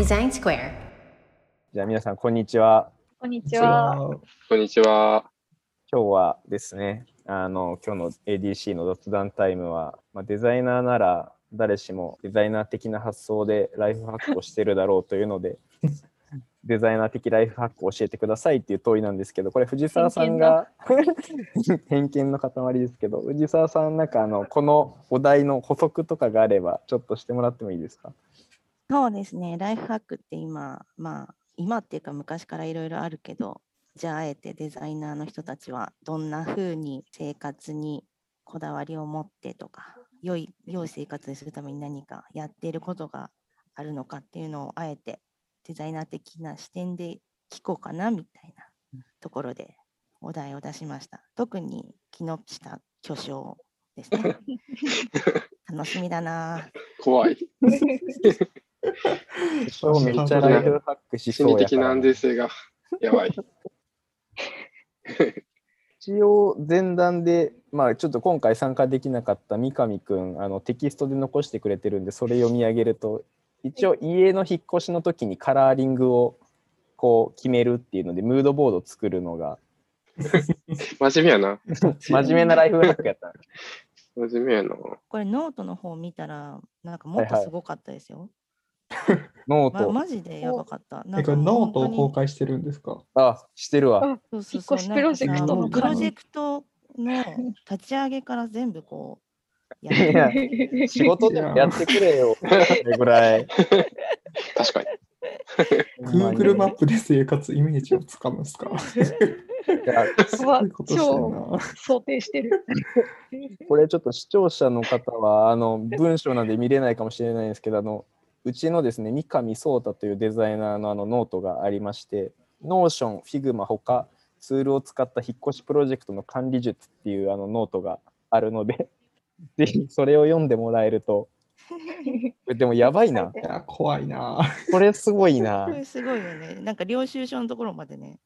Design Square. じゃあ皆さん、こんにちは。こんにちは。こんにちは。今日はですね、あの今日の ADC の雑談タイムは、まあ、デザイナーなら誰しもデザイナー的な発想でライフハックをしてるだろうというので、デザイナー的ライフハックを教えてくださいっていう問いなんですけど、これ藤沢さんが 偏見の塊ですけど、藤沢さんなんかあのこのお題の補足とかがあればちょっとしてもらってもいいですか？そうですね、ライフハックって今、まあ、今っていうか昔からいろいろあるけど、じゃああえてデザイナーの人たちはどんな風に生活にこだわりを持ってとか、良い良い生活にするために何かやっていることがあるのかっていうのをあえてデザイナー的な視点で聞こうかなみたいなところでお題を出しました。特に木下巨匠ですね。楽しみだな。怖い。そうめっちゃライフハックし心理的なそうやから安定性がやばい。一応前段で、まあ、ちょっと今回参加できなかった三上くんあのテキストで残してくれてるんでそれ読み上げると一応家の引っ越しの時にカラーリングをこう決めるっていうのでムードボードを作るのが 真面目やな。真面目なライフハックやった。真面目やな。これノートの方見たら、なんかもっはいはいとすごかったですよ。ま、ノート、マジでやばかった。なえ、んかこれノートを公開してるんですか？あしてるわ。あそうそうそう引っ越しプロジェクトなんかさもうプのロジェクトの立ち上げから全部こうやいるや仕事でもやってくれよ。ぐらい。確かに。Google マップで生活イメージをつかむんですか？いやすごいことしてる超な。想定してる。これちょっと視聴者の方はあの文章なんで見れないかもしれないんですけどあのうちのですね三上壮太というデザイナーのあのノートがありまして Notion、Figma ほかツールを使った引っ越しプロジェクトの管理術っていうあのノートがあるので ぜひそれを読んでもらえると でもやばいな いや、怖いな。これすごいなこれすごいよね。なんか領収書のところまでね、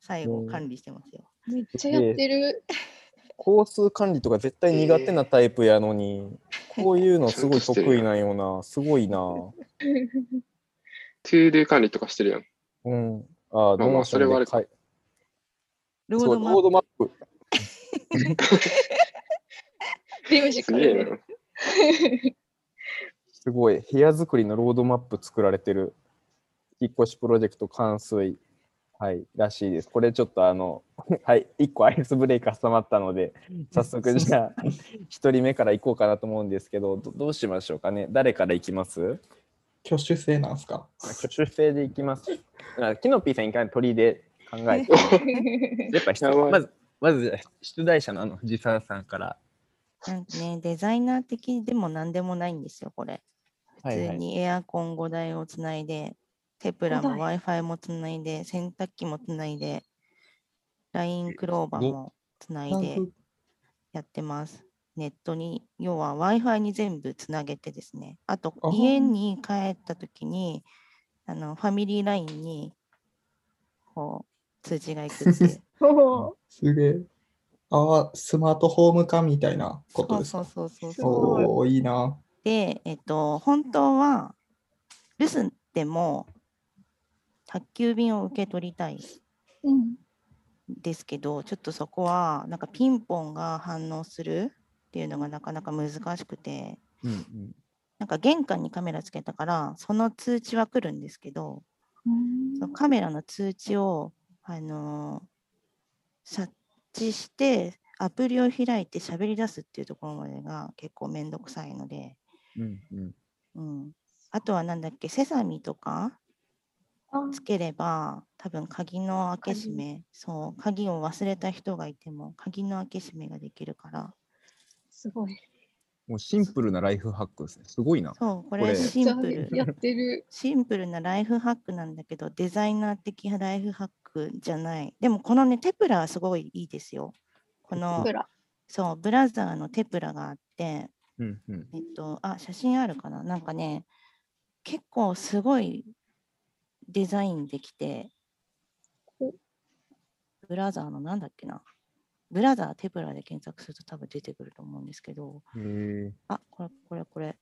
最後管理してますよ。めっちゃやってる。交通管理とか絶対苦手なタイプやのにこういうのすごい得意なんよな すごいな ToDo 管理とかしてるやん。うんああ、まあまあそれはあれかロードマップ。リムジすげえな。すごい。部屋作りのロードマップ作られてる。引っ越しプロジェクト完遂。はい、らしいです。これちょっとあの、はい、1個アイスブレイク挟まったので、早速じゃあ、1人目から行こうかなと思うんですけど、どどうしましょうかね。誰から行きます？挙手制なんですか？挙手制で行きます。あキノピーさん一回鳥で考えて。やっぱまず、まず出題者のあの藤沢さんから。なんかね、デザイナー的でも何でもないんですよ、これ。普通にエアコン5台をつないで、テプラも5台 Wi-Fi もつないで、洗濯機もつないで、LINE クローバーもつないでやってます。ネットに、要は Wi-Fi に全部つなげてですね。あと家に帰ったときに、あのファミリー LINE にこう通知が行くっていう。おすげえ。ああ、スマートホーム化みたいなことですか？そうそうそうすそう。おおーいいな。で、えっと、本当は留守でも宅急便を受け取りたい。うんんですけど、ちょっとそこはなんかピンポンが反応するっていうのがなかなか難しくて、うんなんか玄関にカメラつけたから、その通知は来るんですけど、そのカメラの通知を、あのー察知して、アプリを開いて喋り出すっていうところまでが結構めんどくさいので、うんうん。うん、あとはなんだっけ、セサミとかあつければ、多分鍵の開け閉鍵め、そう、鍵を忘れた人がいても、鍵の開け閉めができるから、すごい。もうシンプルなライフハックですね。すごいな。そう、ここれれシンプル。やってる。シンプルなライフハックなんだけど、デザイナー的ライフハックじゃない。でも、このね、テプラはすごいいいですよ。このブ、ラ。そう、ブラザーのテプラがあって、うんうんえっと、あ、写真あるかな？なんかね、結構すごいデザインできてお、ブラザーのなんだっけな。ブラザーテプラで検索すると多分出てくると思うんですけど、あ、これ、これ、これ。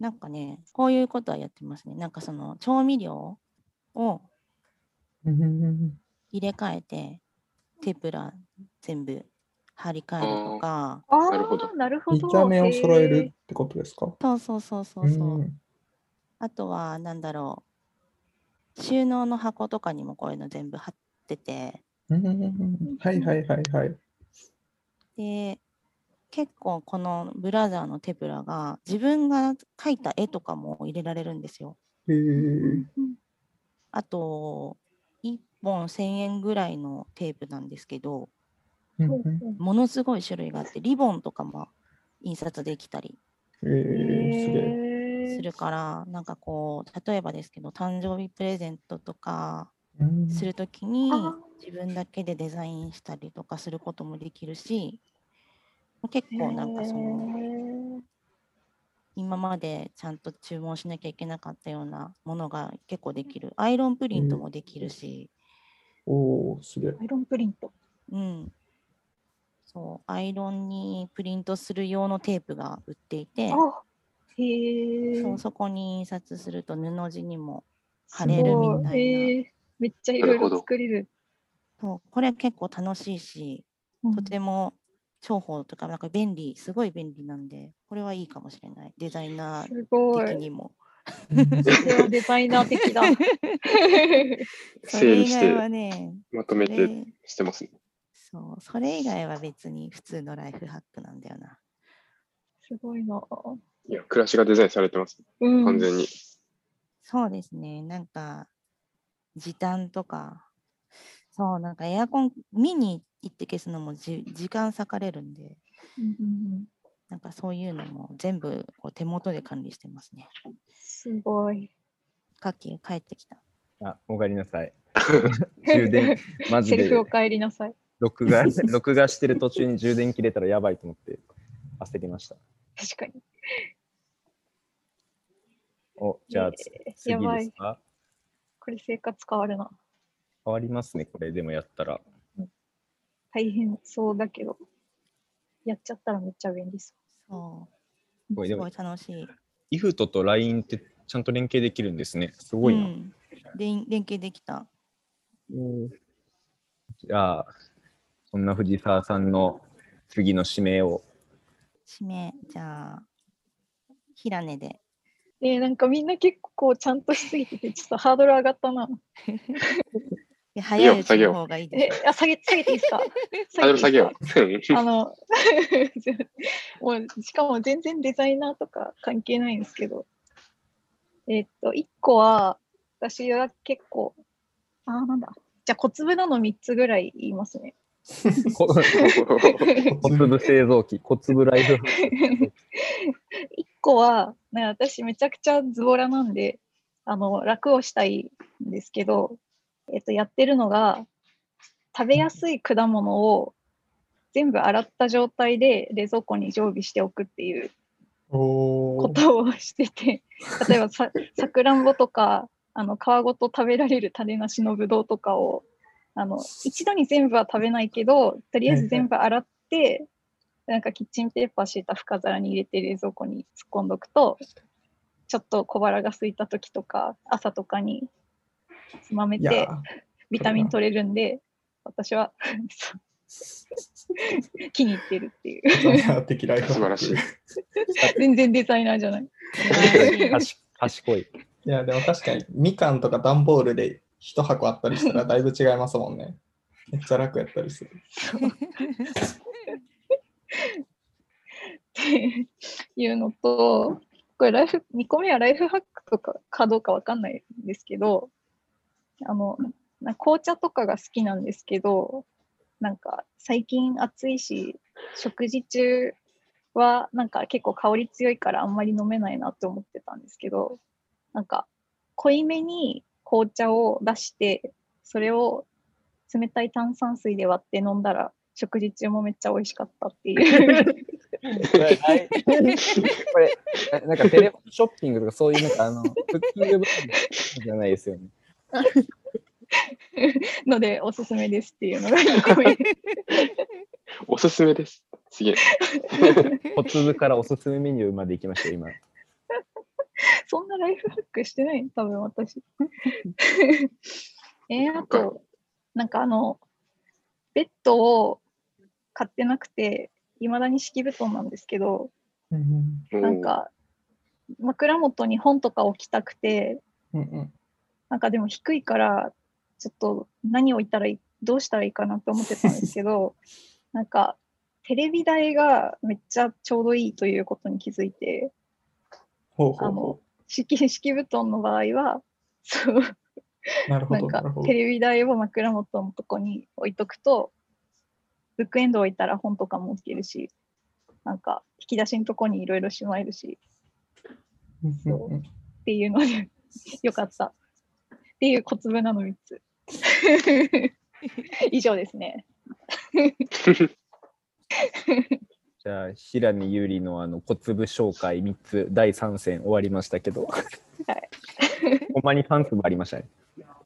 なんかね、こういうことはやってますね。なんかその調味料をうん。入れ替えて、テープラ全部張り替えるとか、あなるほど。あ、なるほ見ど。た目を揃えへるってことですか？そうそうそうそうそう。ん。あとは、なんだろう、収納の箱とかにもこういうの全部貼ってて、うんはいはいはいはい。で、結構このブラザーのテプラが自分が描いた絵とかも入れられるんですよ。へえーあと、1本1000円ぐらいのテープなんですけど、ものすごい種類があって、リボンとかも印刷できたりえー、すげえ。するから、なんかこう、例えばですけど、誕生日プレゼントとかうんするときにあ自分だけでデザインしたりとかすることもできるし、結構なんかその、今までちゃんと注文しなきゃいけなかったようなものが結構できる。アイロンプリントもできるし、おおすげえ。アイロンプリント。うん。そう、アイロンにプリントする用のテープが売っていて、あへえ。そうそこに印刷すると布地にも貼すれるごみたいな。めっちゃいろいろ作れる。そうこれ結構楽しいし、うんとても重宝とか、なんか便利、すごい便利なんで、これはいいかもしれない。デザイナーすごい。的にも。うんそれはデザイナー的だ。そ整理しれ以外はてね、まとめてしてますね。そう、それ以外は別に普通のライフハックなんだよな。すごいな。いや、暮らしがデザインされてます。うん。完全に。そうですね、なんか、時短とか、そう、なんかエアコン見に行って消すのもじ時間割かれるんで、なんかそういうのも全部こう手元で管理してますね。すごい。カッキー帰ってきた。あ、おかえりなさい。充電、マジでセリフお帰りなさい。録画、録画してる途中に充電切れたらやばいと思って焦りました。確かに。お、じゃあ、えー次やばいですかこれ生活変わるな。変わりますね、これでもやったら。大変そうだけど、やっちゃったらめっちゃ便利そそう、これですもごい楽しい。イフトと LINE ってちゃんと連携できるんですね。すごいな。うん、連連携できた。じゃあ、そんな藤沢さんの次の指名を。指名、じゃあ、平根で。う。えー、なんかみんな結構ちゃんとしすぎてて、ちょっとハードル上がったな。いや早いういいでえしょ。、あ、下げ、下げていいですか？ハードル下げよう。あの、もう、しかも全然デザイナーとか関係ないんですけど、えっと、1個は、私は結構、あー、なんだ。じゃあ、小粒なの3つぐらい言いますね。こ小粒製造機、小粒ライフハック。1個は、ね、私めちゃくちゃズボラなんで、あの、楽をしたいんですけど、えっと、やってるのが、食べやすい果物を全部洗った状態で冷蔵庫に常備しておくっていうこ。とをしてて、例えばさ さくらんぼとか、あの皮ごと食べられる種なしのぶどうとかを、あの一度に全部は食べないけど、とりあえず全部洗って、なんかキッチンペーパー敷いた深皿に入れて冷蔵庫に突っ込んどくと、ちょっと小腹が空いた時とか、朝とかにつまめて、ビタミン取れるんで、私は 気に入ってるっていう。素晴らしい。全然デザイナーじゃない。賢 賢い。いや、でも確かに、みかんとか段ボールで一箱あったりしたらだいぶ違いますもんね。めっちゃ楽やったりする。っていうのと、これライフ、2個目はライフハックとかかどうかわかんないんですけど、あの、な紅茶とかが好きなんですけど、なんか最近暑いし、食事中はなんか結構香り強いからあんまり飲めないなって思ってたんですけど、なんか濃いめに紅茶を出して、それを冷たい炭酸水で割って飲んだら食事中もめっちゃ美味しかったっていう。これ、ななんかテレフォンショッピングとかそういうなんかあの、クッキングブランドじゃないですよね。のでおすすめですっていうのが2個目おすすめです。すげえ。小粒からおすすめメニューまで行きましたよ、今。そんなライフハックしてない？多分私。えー、あと、なんかあの、ベッドを買ってなくて、いまだに敷布団なんですけど、うんなんか、枕元に本とか置きたくて、うんうん。なんかでも低いから、ちょっと何置いたらいい、どうしたらいいかなって思ってたんですけど、なんか、テレビ台がめっちゃちょうどいいということに気づいて、ほうほあのう。ほ、敷敷布団の場合は、そう、う。なるほど、なんかテ。レビ台を枕元のとこに置いとくと、ブックエンド置いたら本とかも置けるし、なんか引き出しのとこにいろいろしまえるし、うんうっていうので、よかった。っていう小粒なの3つ。以上ですね。じゃあ、平見優里のあの小粒紹介3つ、第3戦終わりましたけど、ほんまにファンクもありましたね。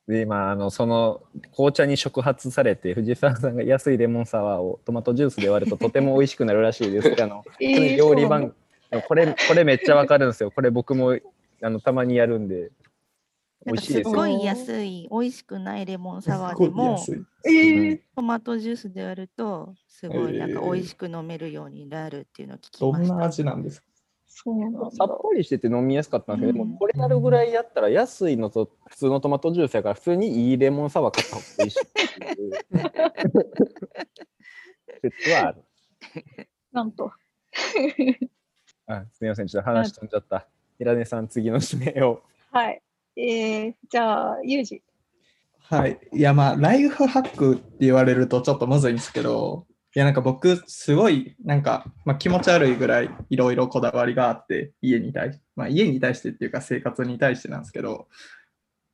で、まあ、あのその紅茶に触発されて、藤沢さんが安いレモンサワーをトマトジュースで割るととても美味しくなるらしいです。あの料理番これこれめっちゃわかるんですよ。これ僕もあのたまにやるんで、美なんかすごい安い、美味しくないレモンサワーでも。えートマトジュースで割ると、すごいなんかえー美味しく飲めるようになるっていうのを聞きどんなました。味なんですか？そうなんださっぱりしてて飲みやすかったんですけど、うんこれやるぐらいやったら安いのと普通のトマトジュースやから普通にいいレモンサワー買った方がいいし 説はある。なんと。あすみません、ちょっと話飛んじゃった。平根さん、次の指名を。はい。えー、じゃあ、ユージ。はい。いや、まあ、ライフハックって言われるとちょっとむずいんですけど、いや、なんか僕、すごい、なんか、まあ、気持ち悪いぐらいいろいろこだわりがあって、家に対して、まあ、家に対してっていうか生活に対してなんですけど、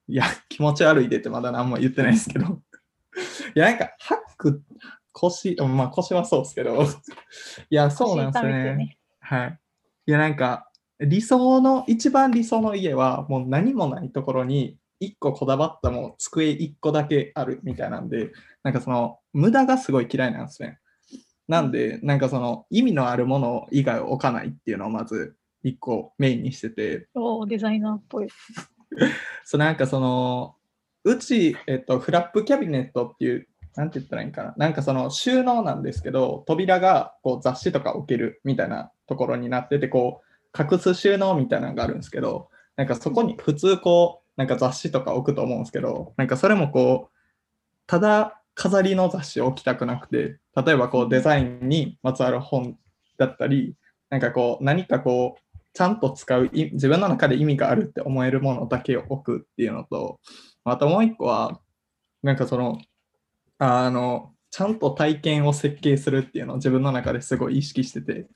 いや、気持ち悪いでってまだ何も言ってないですけど、いや、なんか、ハック、腰、まあ、腰はそうですけど、いや、そうなんですよ腰痛めてね。はい。いや、なんか、理想の、一番理想の家は、もう何もないところに、一個こだわったもう机一個だけあるみたいなんで、なんかその、無駄がすごい嫌いなんですね。なんで、なんかその、意味のあるもの以外を置かないっていうのをまず、一個メインにしてて、おーデザイナーっぽい。そうなんかその、うち、えっと、フラップキャビネットっていう、なんて言ったらいいんかな。なんかその収納なんですけど、扉がこう雑誌とか置けるみたいなところになってて、こう、隠す収納みたいなのがあるんですけど、なんかそこに普通こう、なんか雑誌とか置くと思うんですけど、なんかそれもこう、ただ飾りの雑誌を置きたくなくて、例えばこうデザインにまつわる本だったり、なんかこう何かこう、ちゃんと使う、い自分の中で意味があるって思えるものだけを置くっていうのと、あともう一個は、なんかその、あの、ちゃんと体験を設計するっていうのを自分の中ですごい意識してて、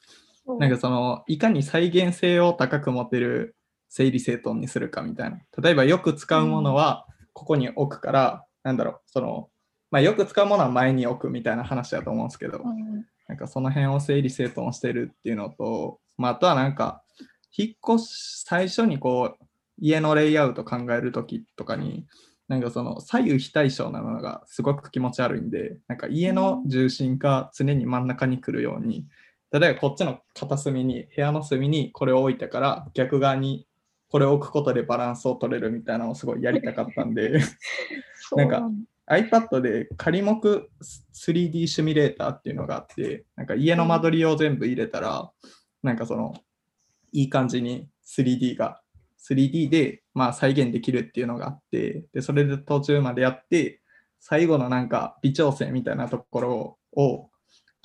なんかその、いかに再現性を高く持てる整理整頓にするかみたいな。例えばよく使うものはここに置くから、なんだろう、その、まあ、よく使うものは前に置くみたいな話だと思うんですけど、うんなんかその辺を整理整頓してるっていうのと、まあ、あとはなんか、引っ越し、最初にこう、家のレイアウト考えるときとかに、なんかその左右非対称なのがすごく気持ち悪いんで、なんか家の重心が常に真ん中に来るように、例えばこっちの片隅に、部屋の隅にこれを置いたから、逆側にこれを置くことでバランスを取れるみたいなのをすごいやりたかったんで、なんかだ iPad で仮目 3D シミュレーターっていうのがあって、なんか家の間取りを全部入れたら、なんかその、いい感じに 3D が、3D でまあ再現できるっていうのがあって、で、それで途中までやって、最後のなんか微調整みたいなところを、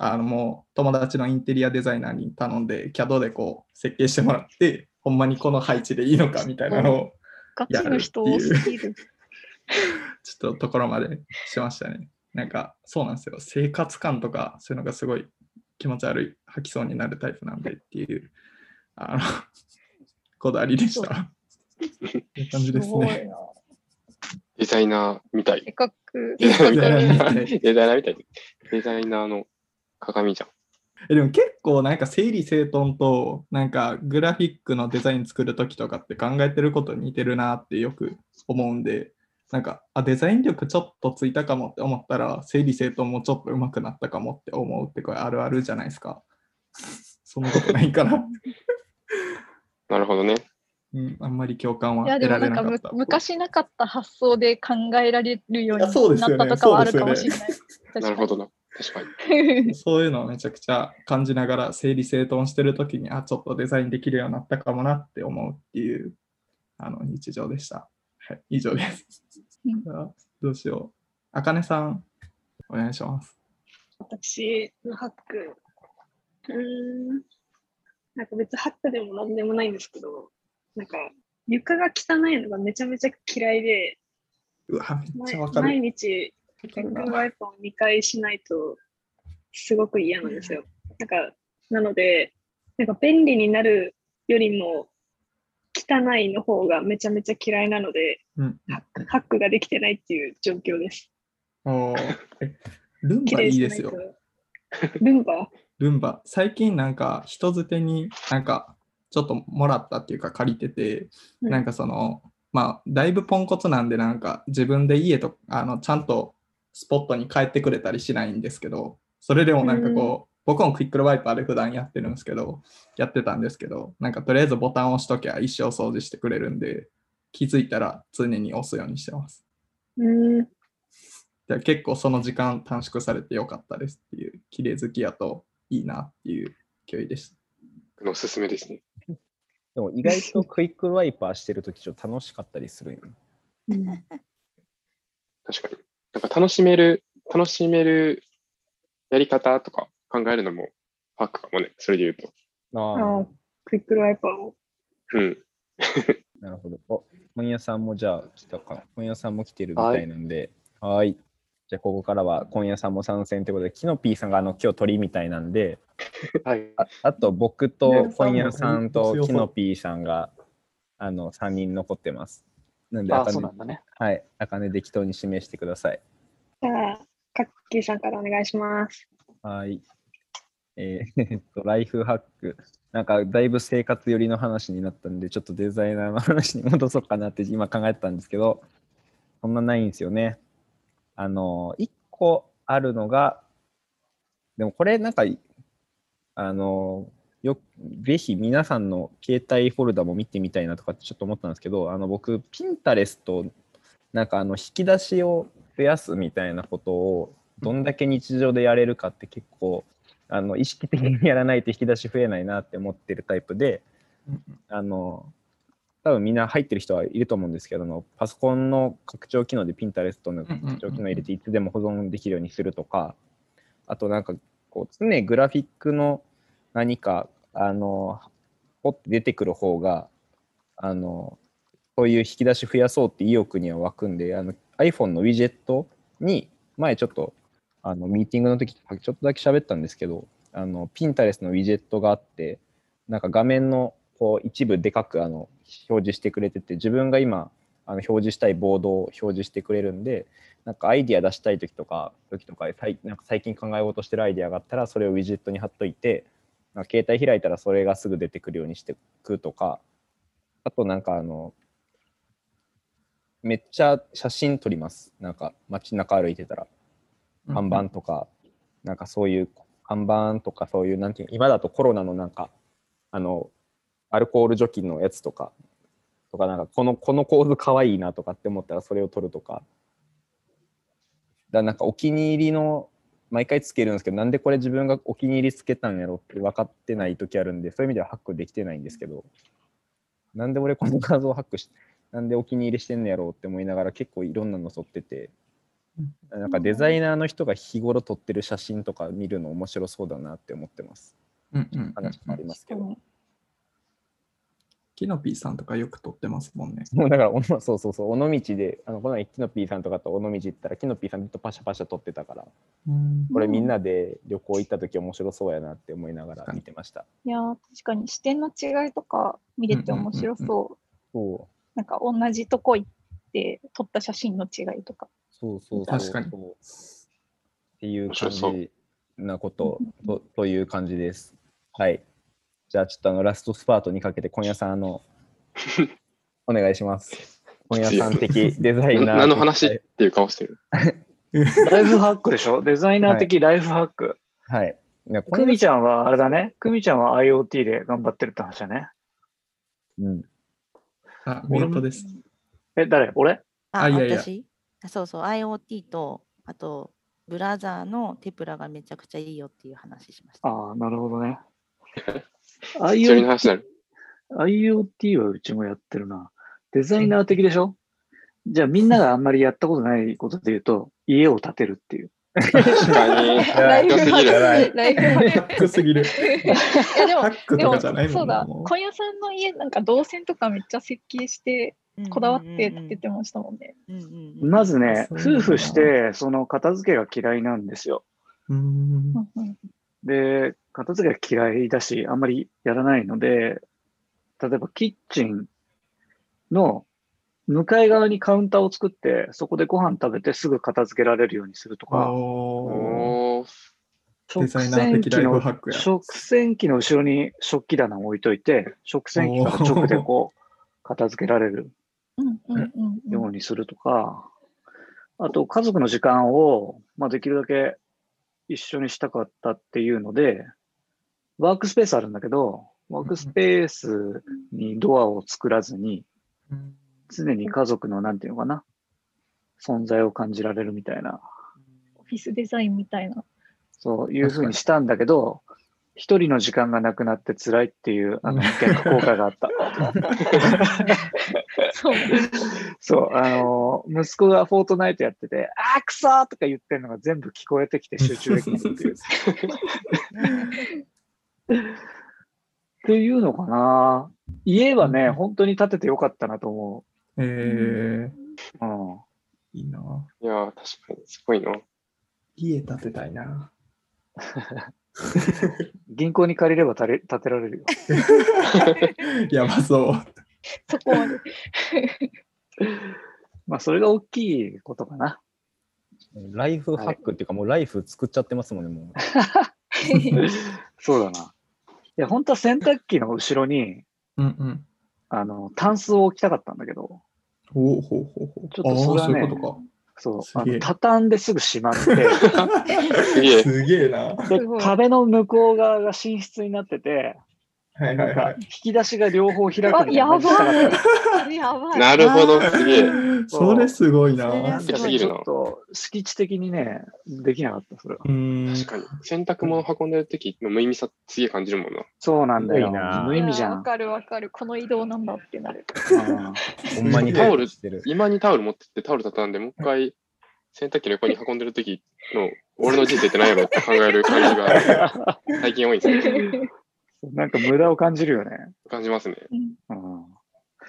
あのもう友達のインテリアデザイナーに頼んで、CAD でこう設計してもらって、ほんまにこの配置でいいのかみたいなのを、ガチの人多すぎる。ちょっとところまでしましたね。なんか、そうなんですよ。生活感とか、そういうのがすごい気持ち悪い、吐きそうになるタイプなんでっていう、あの、こだわりでした。っていう感じですね。デザイナーみたい。デザイナーみたい。デザイナーの鏡じゃん。えでも結構なんか整理整頓となんかグラフィックのデザイン作るときとかって考えてること似てるなってよく思うんで、なんかあデザイン力ちょっとついたかもって思ったら整理整頓もちょっと上手くなったかもって思うってこれあるあるじゃないですか。そんなことないかな。なるほどね。うん、あんまり共感はいやで得もなんかむられなかった。昔なかった発想で考えられるよういやそうですよねになったとかはあるかもしれない。なるほどな。確かに。ど。そういうのをめちゃくちゃ感じながら整理整頓してるときに、あ、ちょっとデザインできるようになったかもなって思うっていうあの日常でした。はい、以上です。どうしよう。あかねさん、お願いします。私のハック、うーん、なんか別にハックでもなんでもないんですけど、なんか床が汚いのがめちゃめちゃ嫌いで、うわ、めっちゃ毎わかる。毎日、テックワイパーを2回しないと、すごく嫌なんですよ。なんか、なので、なんか便利になるよりも、汚いの方がめちゃめちゃ嫌いなので、うん、ハックができてないっていう状況です。おルン綺バいいですよ。。ルンバ？ルンバ。最近なんか人づてになんかちょっともらったっていうか借りてて、うんなんかその、まあだいぶポンコツなんでなんか自分で家とあのちゃんとスポットに帰ってくれたりしないんですけど、それでもなんかこう、僕もクイックルワイパーで普段やってるんですけど、やってたんですけど、なんかとりあえずボタンを押しときゃ一生掃除してくれるんで、気づいたら常に押すようにしてます。うーん。で結構その時間短縮されてよかったですっていう、綺麗好きやといいなっていう勢いでした。おすすめですね。でも意外とクイックワイパーしてるときちょっと楽しかったりするよね。確かに。なんか楽しめる、楽しめるやり方とか考えるのもハックかもね。それで言うと。あああ、クイックルワイパーを。うん。あ、なるほど。お本屋さんもじゃあ来たか。本屋さんも来てるみたいなんで、はーい。じゃあここからは本屋さんも参戦ということで、キノピーさんがあの今日鳥みたいなんで、はい。ああと僕と本屋さんとキノピーさんがあの3人残ってます。なんで、あ、あかねそうなんだね。はい、あかね適当に指名してください。じゃあ、カッキーさんからお願いします。はい。えー えっと、ライフハック。なんか、だいぶ生活寄りの話になったんで、ちょっとデザイナーの話に戻そうかなって今考えてたんですけど、そんなないんですよね。あの、一個あるのが、でもこれなんか、あの、よぜひ皆さんの携帯フォルダも見てみたいなとかってちょっと思ったんですけど、あの僕、ピンタレスト、なんかあの引き出しを増やすみたいなことをどんだけ日常でやれるかって結構あの意識的にやらないと引き出し増えないなって思ってるタイプであの多分みんな入ってる人はいると思うんですけどあのパソコンの拡張機能でピンタレストの拡張機能入れていつでも保存できるようにするとかあとなんかこう常にグラフィックの何かあのポッて出てくる方があのそういう引き出し増やそうって意欲には湧くんであの iPhone のウィジェットに前ちょっとあのミーティングの時ちょっとだけ喋ったんですけどあの Pinterest のウィジェットがあってなんか画面のこう一部でかくあの表示してくれてて自分が今あの表示したいボードを表示してくれるんでなんかアイディア出したい時とか時とか最なんか最近考えようとしてるアイディアがあったらそれをウィジェットに貼っといて携帯開いたらそれがすぐ出てくるようにしていくとかあとなんかあのめっちゃ写真撮ります。なんか街中歩いてたら。看板とか、なんかそういう看板とかそういうなんていう今だとコロナのなんかあのアルコール除菌のやつとかとかなんかこのこの構図かわいいなとかって思ったらそれを撮るとか。だなんかお気に入りの毎回つけるんですけどなんでこれ自分がお気に入りつけたんやろって分かってない時あるんでそういう意味ではハックできてないんですけどなんで俺この画像ハックしなんでお気に入りしてんのやろうって思いながら結構いろんなの撮っててなんかデザイナーの人が日頃撮ってる写真とか見るの面白そうだなって思ってます。うんうんうん話もありますけど。キノピーさんとかよく撮ってますもんね。もうだからおの、そうそうそう、尾道で、あのこの前キノピーさんとかと尾道行ったら、キノピーさんずっとパシャパシャ撮ってたから、これみんなで旅行行った時面白そうやなって思いながら見てました。いやー、確かに視点の違いとか見れて面白そう。そうなんか同じとこ行って撮った写真の違いとか。そうそうそう確かにそうっていう感じなこととという感じです。はい。じゃあちょっとあのラストスパートにかけて今夜さんあの お願いします。今夜さん的デザイナー。何の話っていう顔してる？ライフハックでしょ？デザイナー的ライフハック。はい。いやクミちゃんはあれだね。クミちゃんは IoT で頑張ってるって話だね。うん。あ、ミュートです。え、誰？俺？あ、あいやいや私？あそうそう、IoT と、あと、ブラザーのテプラがめちゃくちゃいいよっていう話しました。ああ、なるほどね。一緒に話になる。IoT はうちもやってるな。デザイナー的でしょ？じゃあみんながあんまりやったことないことで言うと、家を建てるっていう。確かに。ライフハ良すぎる。ック。ライフハックすぎる。ク。いやでもハックとかじゃないもそうんだな。もう小屋さんの家なんか動線とかめっちゃ設計してこだわって建ててましたもんね。うんうんうんまずね、夫婦して、その片付けが嫌いなんですよ。で、片付けが嫌いだし、あんまりやらないので、例えばキッチンの向かい側にカウンターを作って、そこでご飯食べてすぐ片付けられるようにするとか、おー。おーデザイナー的ライフハックや。食洗機の後ろに食器棚を置いといて、食洗機から直でこう、片付けられる。ようにするとか、あと家族の時間を、まあ、できるだけ一緒にしたかったっていうので、ワークスペースあるんだけど、ワークスペースにドアを作らずに、うん常に家族の、なんていうのかな、存在を感じられるみたいな、オフィスデザインみたいな。そういうふうにしたんだけど、一人の時間がなくなって辛いっていう、あの、逆効果があった。そう。そう、あの、息子がフォートナイトやってて、あーくそーとか言ってるのが全部聞こえてきて集中できないっていう。っていうのかな。家はね、本当に建ててよかったなと思えー、う。うん。いいな。いやー、確かに、すごいな。家建てたいな。銀行に借りれば建て建てられるよ。やばそう。そこまで。まあ、それが大きいことかな。ライフハックっていうか、もうライフ作っちゃってますもんね、もう。そうだな。いや、本当は洗濯機の後ろに、うんうん。あの、タンスを置きたかったんだけど、おおほうほうほう。ちょっとそれはねそういうことそう、畳んですぐ閉まって、すげえ。な。で壁の向こう側が寝室になってて、はいなんかはいはい。引き出しが両方開くみたあ、いなやばい。やばい。なるほど、すげえ。それすごいな。すぎるなょっと敷地的にね、できなかった、それは。確かに。洗濯物運んでる時の無意味さ、すげえ感じるもんな。そうなんだよ。無意味じゃん。わかるわかる。この移動なんだってなる。うんほんまにタオルしてる。今にタオル持ってってタオル畳んで、もう一回洗濯機の横に運んでる時の、俺の人生って何やろって考える感じが最近多いんですね。なんか無駄を感じるよね。感じますね。うん。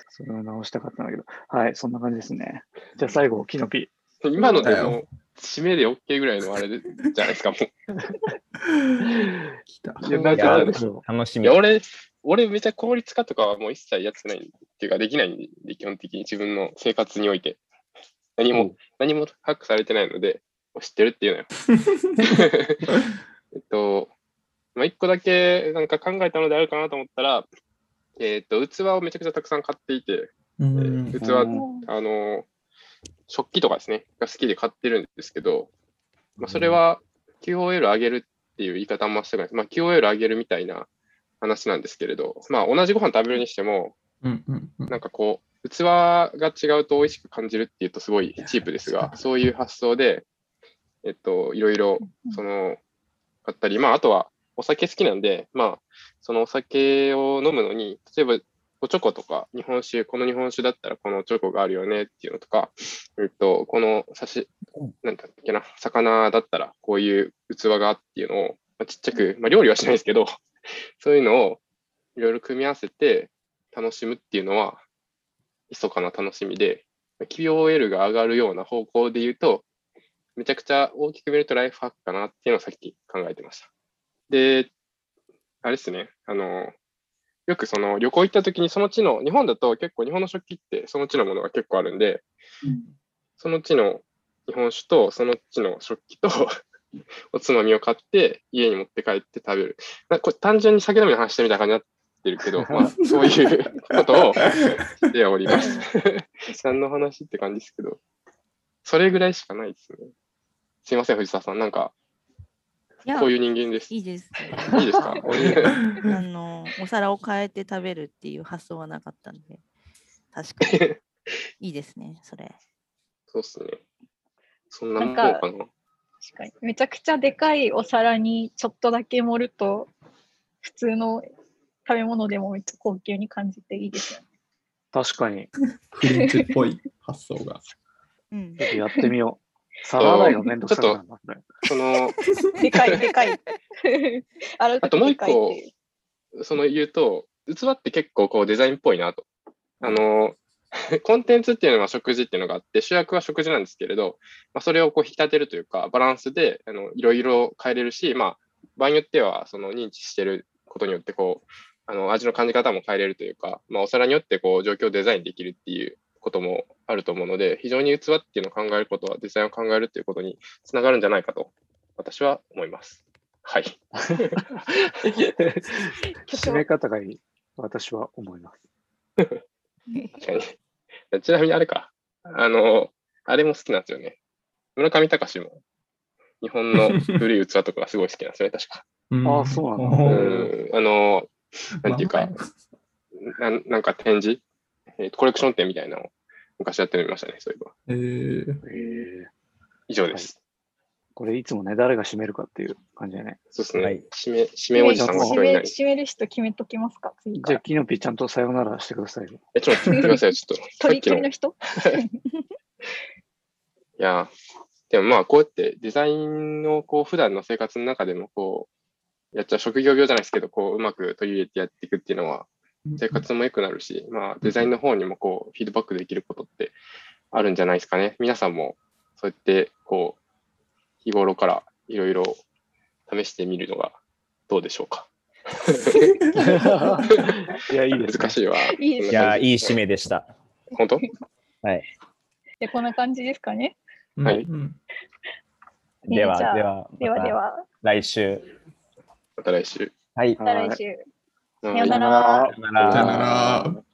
それを直したかったんだけど。はい、そんな感じですね。じゃあ最後、キノピ。今のでもう、締めで OK ぐらいのあれでじゃないですか、もう。来た。いや、なんかあるでしょ。楽しみいや、。俺、俺めちゃ効率化とかはもう一切やってないっていうか、できないんで、基本的に自分の生活において。何も、何もハックされてないので、知ってるっていうのよ。えっと、まあ、一個だけなんか考えたのであるかなと思ったら、えっと、器をめちゃくちゃたくさん買っていて、うえんー器、あの、食器とかですね、が好きで買ってるんですけど、まあ、それは QOL 上げるっていう言い方もしてないです。まあ、QOL 上げるみたいな話なんですけれど、まあ、同じご飯食べるにしても、うんうんうん。なんかこう、器が違うと美味しく感じるっていうとすごいチープですが、そういう発想で、えっと、いろいろ、その、買ったり、まあ、あとはお酒好きなんで、まあ、そのお酒を飲むのに、例えば、おチョコとか、日本酒、この日本酒だったらこのチョコがあるよねっていうのとか、えっと、この刺し、なんだっけな、魚だったらこういう器がっていうのを、まあ、ちっちゃく、まあ、料理はしないですけど、そういうのをいろいろ組み合わせて楽しむっていうのは、密かな楽しみで、QOL が上がるような方向で言うと、めちゃくちゃ大きく見るとライフハックかなっていうのをさっき考えてました。で、あれですね、あの、よくその旅行行った時にその地の、日本だと結構日本の食器ってその地のものが結構あるんで、その地の日本酒とその地の食器と おつまみを買って家に持って帰って食べる。なこれ単純に酒飲みの話してみたいな感じになってるけど、まあそういうことをしております。何の話って感じですけど、それぐらいしかないですね。すいません、藤沢さん。なんか、こういう人間です。いいです。いいですか？あの、お皿を変えて食べるっていう発想はなかったんで。確かに。いいですね、それ。そうっすね。そんなもんかな？なん確かに。めちゃくちゃでかいお皿にちょっとだけ盛ると、普通の食べ物でもめっちゃ高級に感じていいですよね。確かに。フレンチっぽい発想が。うんやってみよう。皿洗いがめんどくさくその、でかい、でかい。あともう一個。その言うと、器って結構こうデザインっぽいなと。あの、コンテンツっていうのは食事っていうのがあって、主役は食事なんですけれど、まあ、それをこう引き立てるというか、バランスであのいろいろ変えれるし、まあ、場合によってはその認知してることによってこう、あの味の感じ方も変えれるというか、まあ、お皿によってこう状況をデザインできるっていうこともあると思うので、非常に器っていうのを考えることは、デザインを考えるっていうことにつながるんじゃないかと、私は思います。はい。締め方がいい。私は思います。確かに。ちなみにあれか。あの、あれも好きなんですよね。村上隆も、日本の古い器とかがすごい好きなんですよね、確か。ああそうなんだあの、なんていうかまあ、なんなんか展示、えーとコレクション展みたいなのを昔やってみましたね、そういえば。えーえー以上です。これいつもね、誰が締めるかっていう感じだね。そうですね。はい締め、締めおじさんが締め。締める人決めときますか、次。じゃあ、キノピちゃんとさよならしてくださいよ。え、ちょっと待ってください、ちょっと。鳥鳥の人？いや、でもまあこうやってデザインをこう普段の生活の中でもこう、やっちゃう職業病じゃないですけど、こううまく取り入れてやっていくっていうのは生活も良くなるし、まあデザインの方にもこうフィードバックできることってあるんじゃないですかね。皆さんもそうやってこう、日頃からいろいろ試してみるのがどうでしょうか。いや、いいです、ね。難しいわ。いいいやー、いい締めでした。本当？はい。で、こんな感じですかね。うんはいうんでは、では、では、来週。また来週。はい。また来週。ささよなら。さよならさよなら。